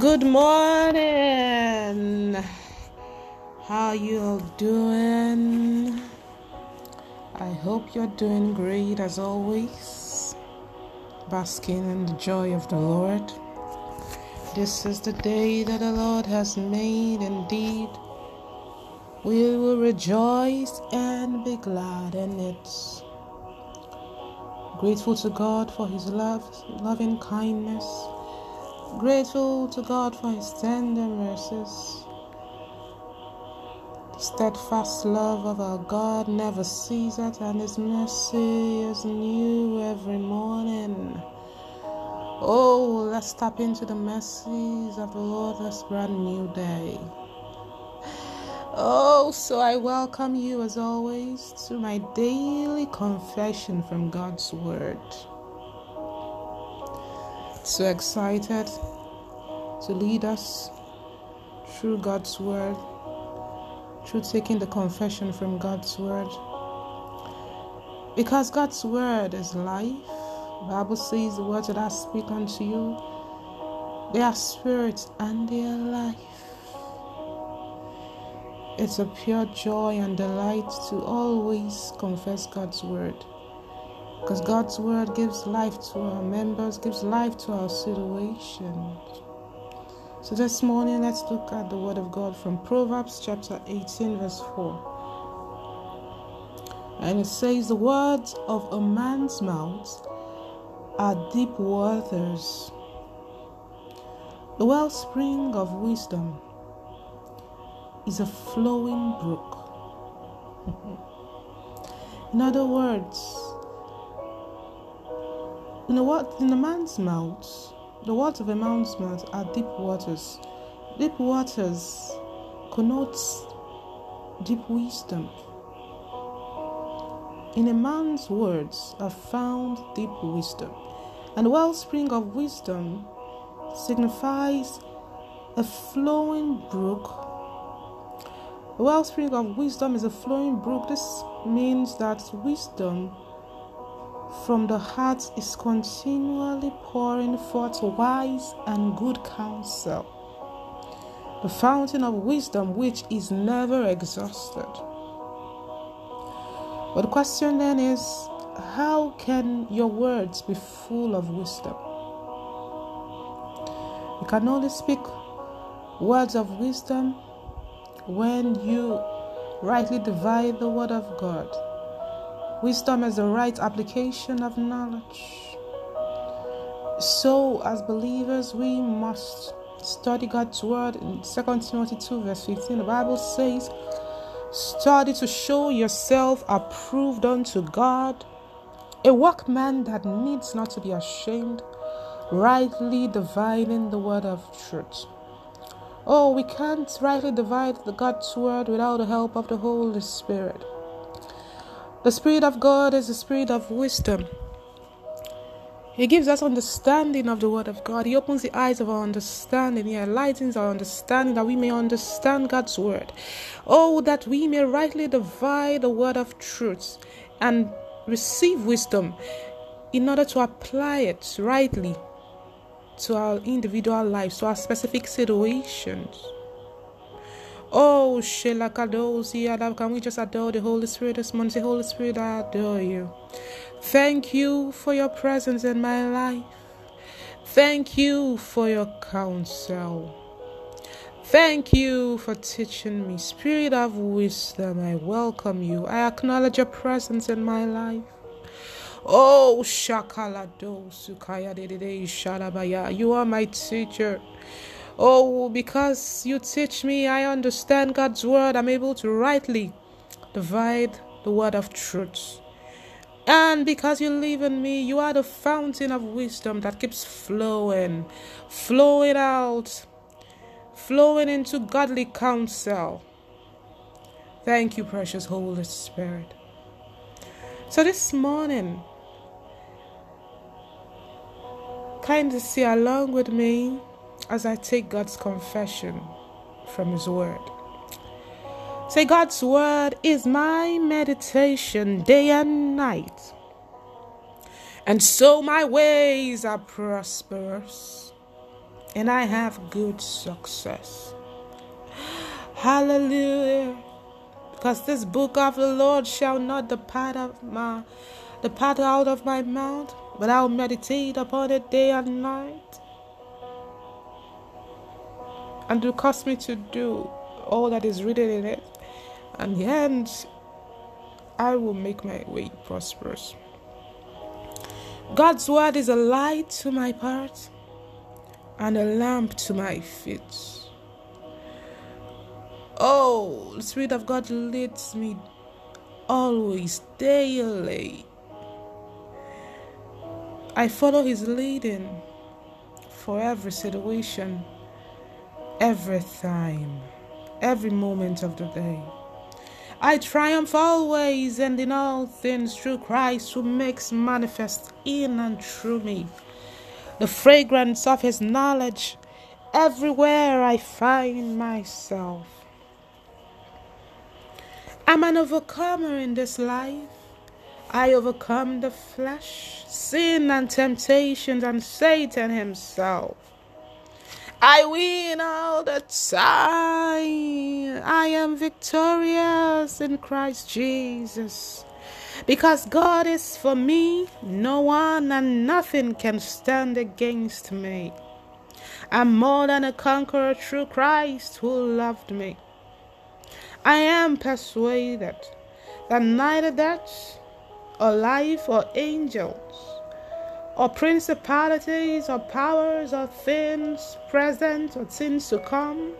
Good morning. How you doing? I hope you're doing great as always. Basking in the joy of the Lord. This is the day that the Lord has made indeed. We will rejoice and be glad in it. Grateful to God for his love, loving kindness Grateful to God for His tender mercies. The steadfast love of our God never ceases, and His mercy is new every morning. Oh, let's tap into the mercies of the Lord this brand new day. Oh, so I welcome you as always to my daily confession from God's Word. So excited to lead us through God's Word, through taking the confession from God's Word. Because God's Word is life. Bible says the words that I speak unto you, they are spirit and they are life. It's a pure joy and delight to always confess God's Word. Because God's word gives life to our members, gives life to our situation. So this morning, let's look at the word of God from Proverbs chapter 18, verse 4. And it says, The words of a man's mouth are deep waters, the wellspring of wisdom is a flowing brook. In other words, in a, in a man's mouth, the words of a man's mouth are deep waters. Deep waters connotes deep wisdom. In a man's words are found deep wisdom. And the wellspring of wisdom signifies a flowing brook. The wellspring of wisdom is a flowing brook. This means that wisdom from the heart is continually pouring forth wise and good counsel, the fountain of wisdom which is never exhausted. But the question then is how can your words be full of wisdom? You can only speak words of wisdom when you rightly divide the word of God Wisdom is the right application of knowledge. So, as believers, we must study God's word in 2 Timothy 2, verse 15. The Bible says, Study to show yourself approved unto God, a workman that needs not to be ashamed, rightly dividing the word of truth. Oh, we can't rightly divide the God's word without the help of the Holy Spirit. The Spirit of God is the Spirit of wisdom. He gives us understanding of the Word of God. He opens the eyes of our understanding. He enlightens our understanding that we may understand God's Word. Oh, that we may rightly divide the Word of truth and receive wisdom in order to apply it rightly to our individual lives, to our specific situations. Oh, Sheila Kadosi, can we just adore the Holy Spirit this morning? Say, Holy Spirit, I adore you. Thank you for your presence in my life. Thank you for your counsel. Thank you for teaching me. Spirit of wisdom, I welcome you. I acknowledge your presence in my life. Oh, shakala Shakalado Sukaya Shalabaya. You are my teacher. Oh, because you teach me, I understand God's word. I'm able to rightly divide the word of truth. And because you live in me, you are the fountain of wisdom that keeps flowing, flowing out, flowing into godly counsel. Thank you, precious Holy Spirit. So this morning, kindly see along with me as I take God's confession from His Word. Say, God's Word is my meditation day and night. And so my ways are prosperous. and I have good success. Hallelujah. Because this book of the Lord shall not depart of my depart out of my mouth, but I'll meditate upon it day and night. And will cause me to do all that is written in it. And hence I will make my way prosperous. God's word is a light to my path and a lamp to my feet. Oh, the Spirit of God leads me always, daily. I follow His leading for every situation, every time, every moment of the day. I triumph always and in all things through Christ who makes manifest in and through me the fragrance of His knowledge everywhere I find myself. I'm an overcomer in this life. I overcome the flesh, sin, and temptations, and Satan himself. I win all the time. I am victorious in Christ Jesus. Because God is for me, no one and nothing can stand against me. I'm more than a conqueror through Christ who loved me. I am persuaded that neither death, or life, or angels, or principalities, or powers, or things present, or things to come,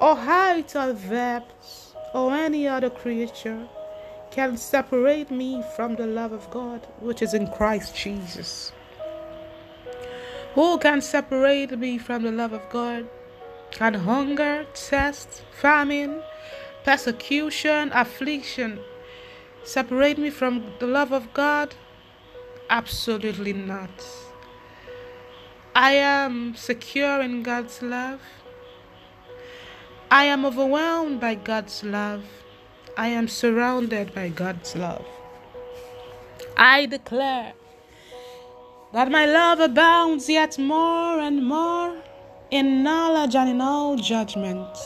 or height, or depth, or any other creature can separate me from the love of God which is in Christ Jesus. Who can separate me from the love of God? Can hunger, test, famine, persecution, affliction separate me from the love of God? Absolutely not. I am secure in God's love. I am overwhelmed by God's love. I am surrounded by God's love. I declare that my love abounds yet more and more in knowledge and in all judgment.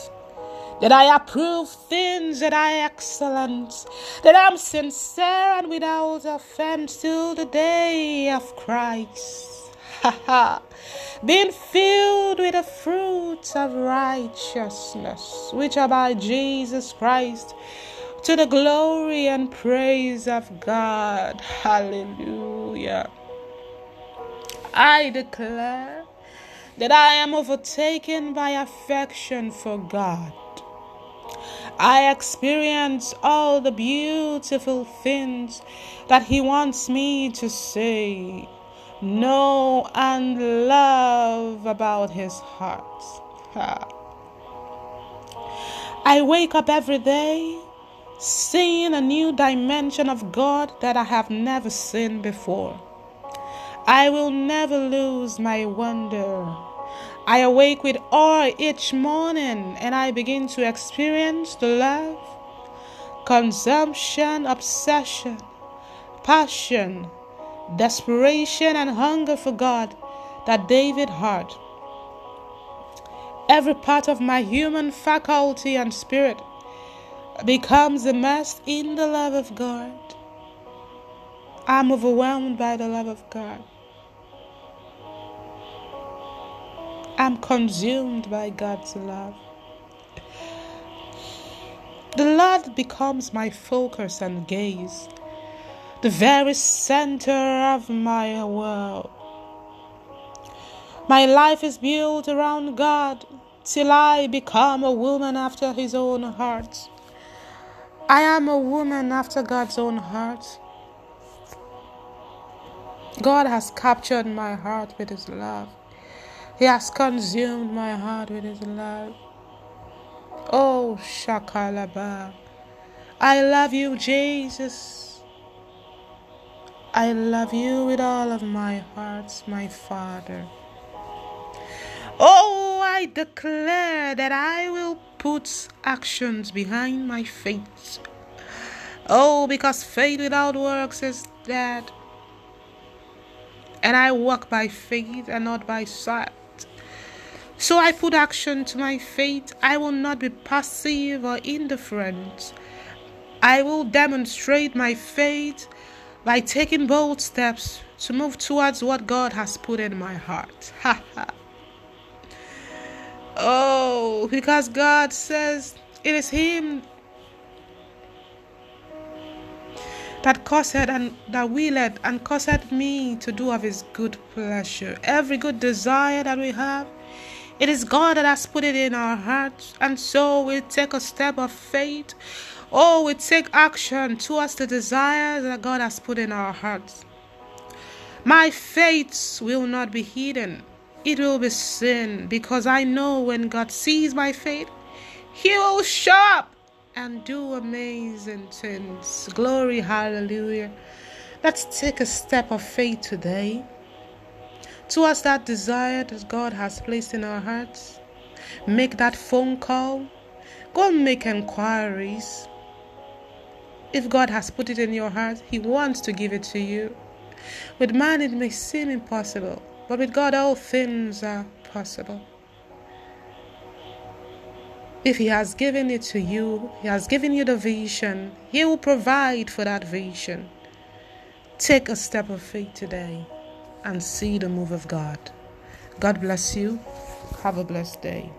That I approve things that are excellent, that I'm sincere and without offense till the day of Christ. Being filled with the fruits of righteousness, which are by Jesus Christ to the glory and praise of God. Hallelujah. I declare that I am overtaken by affection for God. I experience all the beautiful things that He wants me to say, know, and love about His heart. I wake up every day seeing a new dimension of God that I have never seen before. I will never lose my wonder. I awake with awe each morning and I begin to experience the love, consumption, obsession, passion, desperation, and hunger for God that David had. Every part of my human faculty and spirit becomes immersed in the love of God. I'm overwhelmed by the love of God. I'm consumed by God's love. The Lord becomes my focus and gaze, the very center of my world. My life is built around God till I become a woman after His own heart. I am a woman after God's own heart. God has captured my heart with His love. He has consumed my heart with His love. Oh, Shakalaba. I love you, Jesus. I love you with all of my heart, my Father. Oh, I declare that I will put actions behind my faith. Oh, because faith without works is dead. And I walk by faith and not by sight. So I put action to my faith. I will not be passive or indifferent. I will demonstrate my faith by taking bold steps to move towards what God has put in my heart. Ha ha. oh, because God says it is Him that caused and that willed and caused me to do of his good pleasure. Every good desire that we have, it is God that has put it in our hearts, and so we take a step of faith. Oh, we take action towards the desires that God has put in our hearts. My faith will not be hidden. It will be seen because I know when God sees my faith, He will show up and do amazing things. Glory, hallelujah. Let's take a step of faith today towards that desire that God has placed in our hearts. Make that phone call. Go and make inquiries. If God has put it in your heart, He wants to give it to you. With man, it may seem impossible, but with God, all things are possible. If He has given it to you, He has given you the vision, He will provide for that vision. Take a step of faith today and see the move of God. God bless you. Have a blessed day.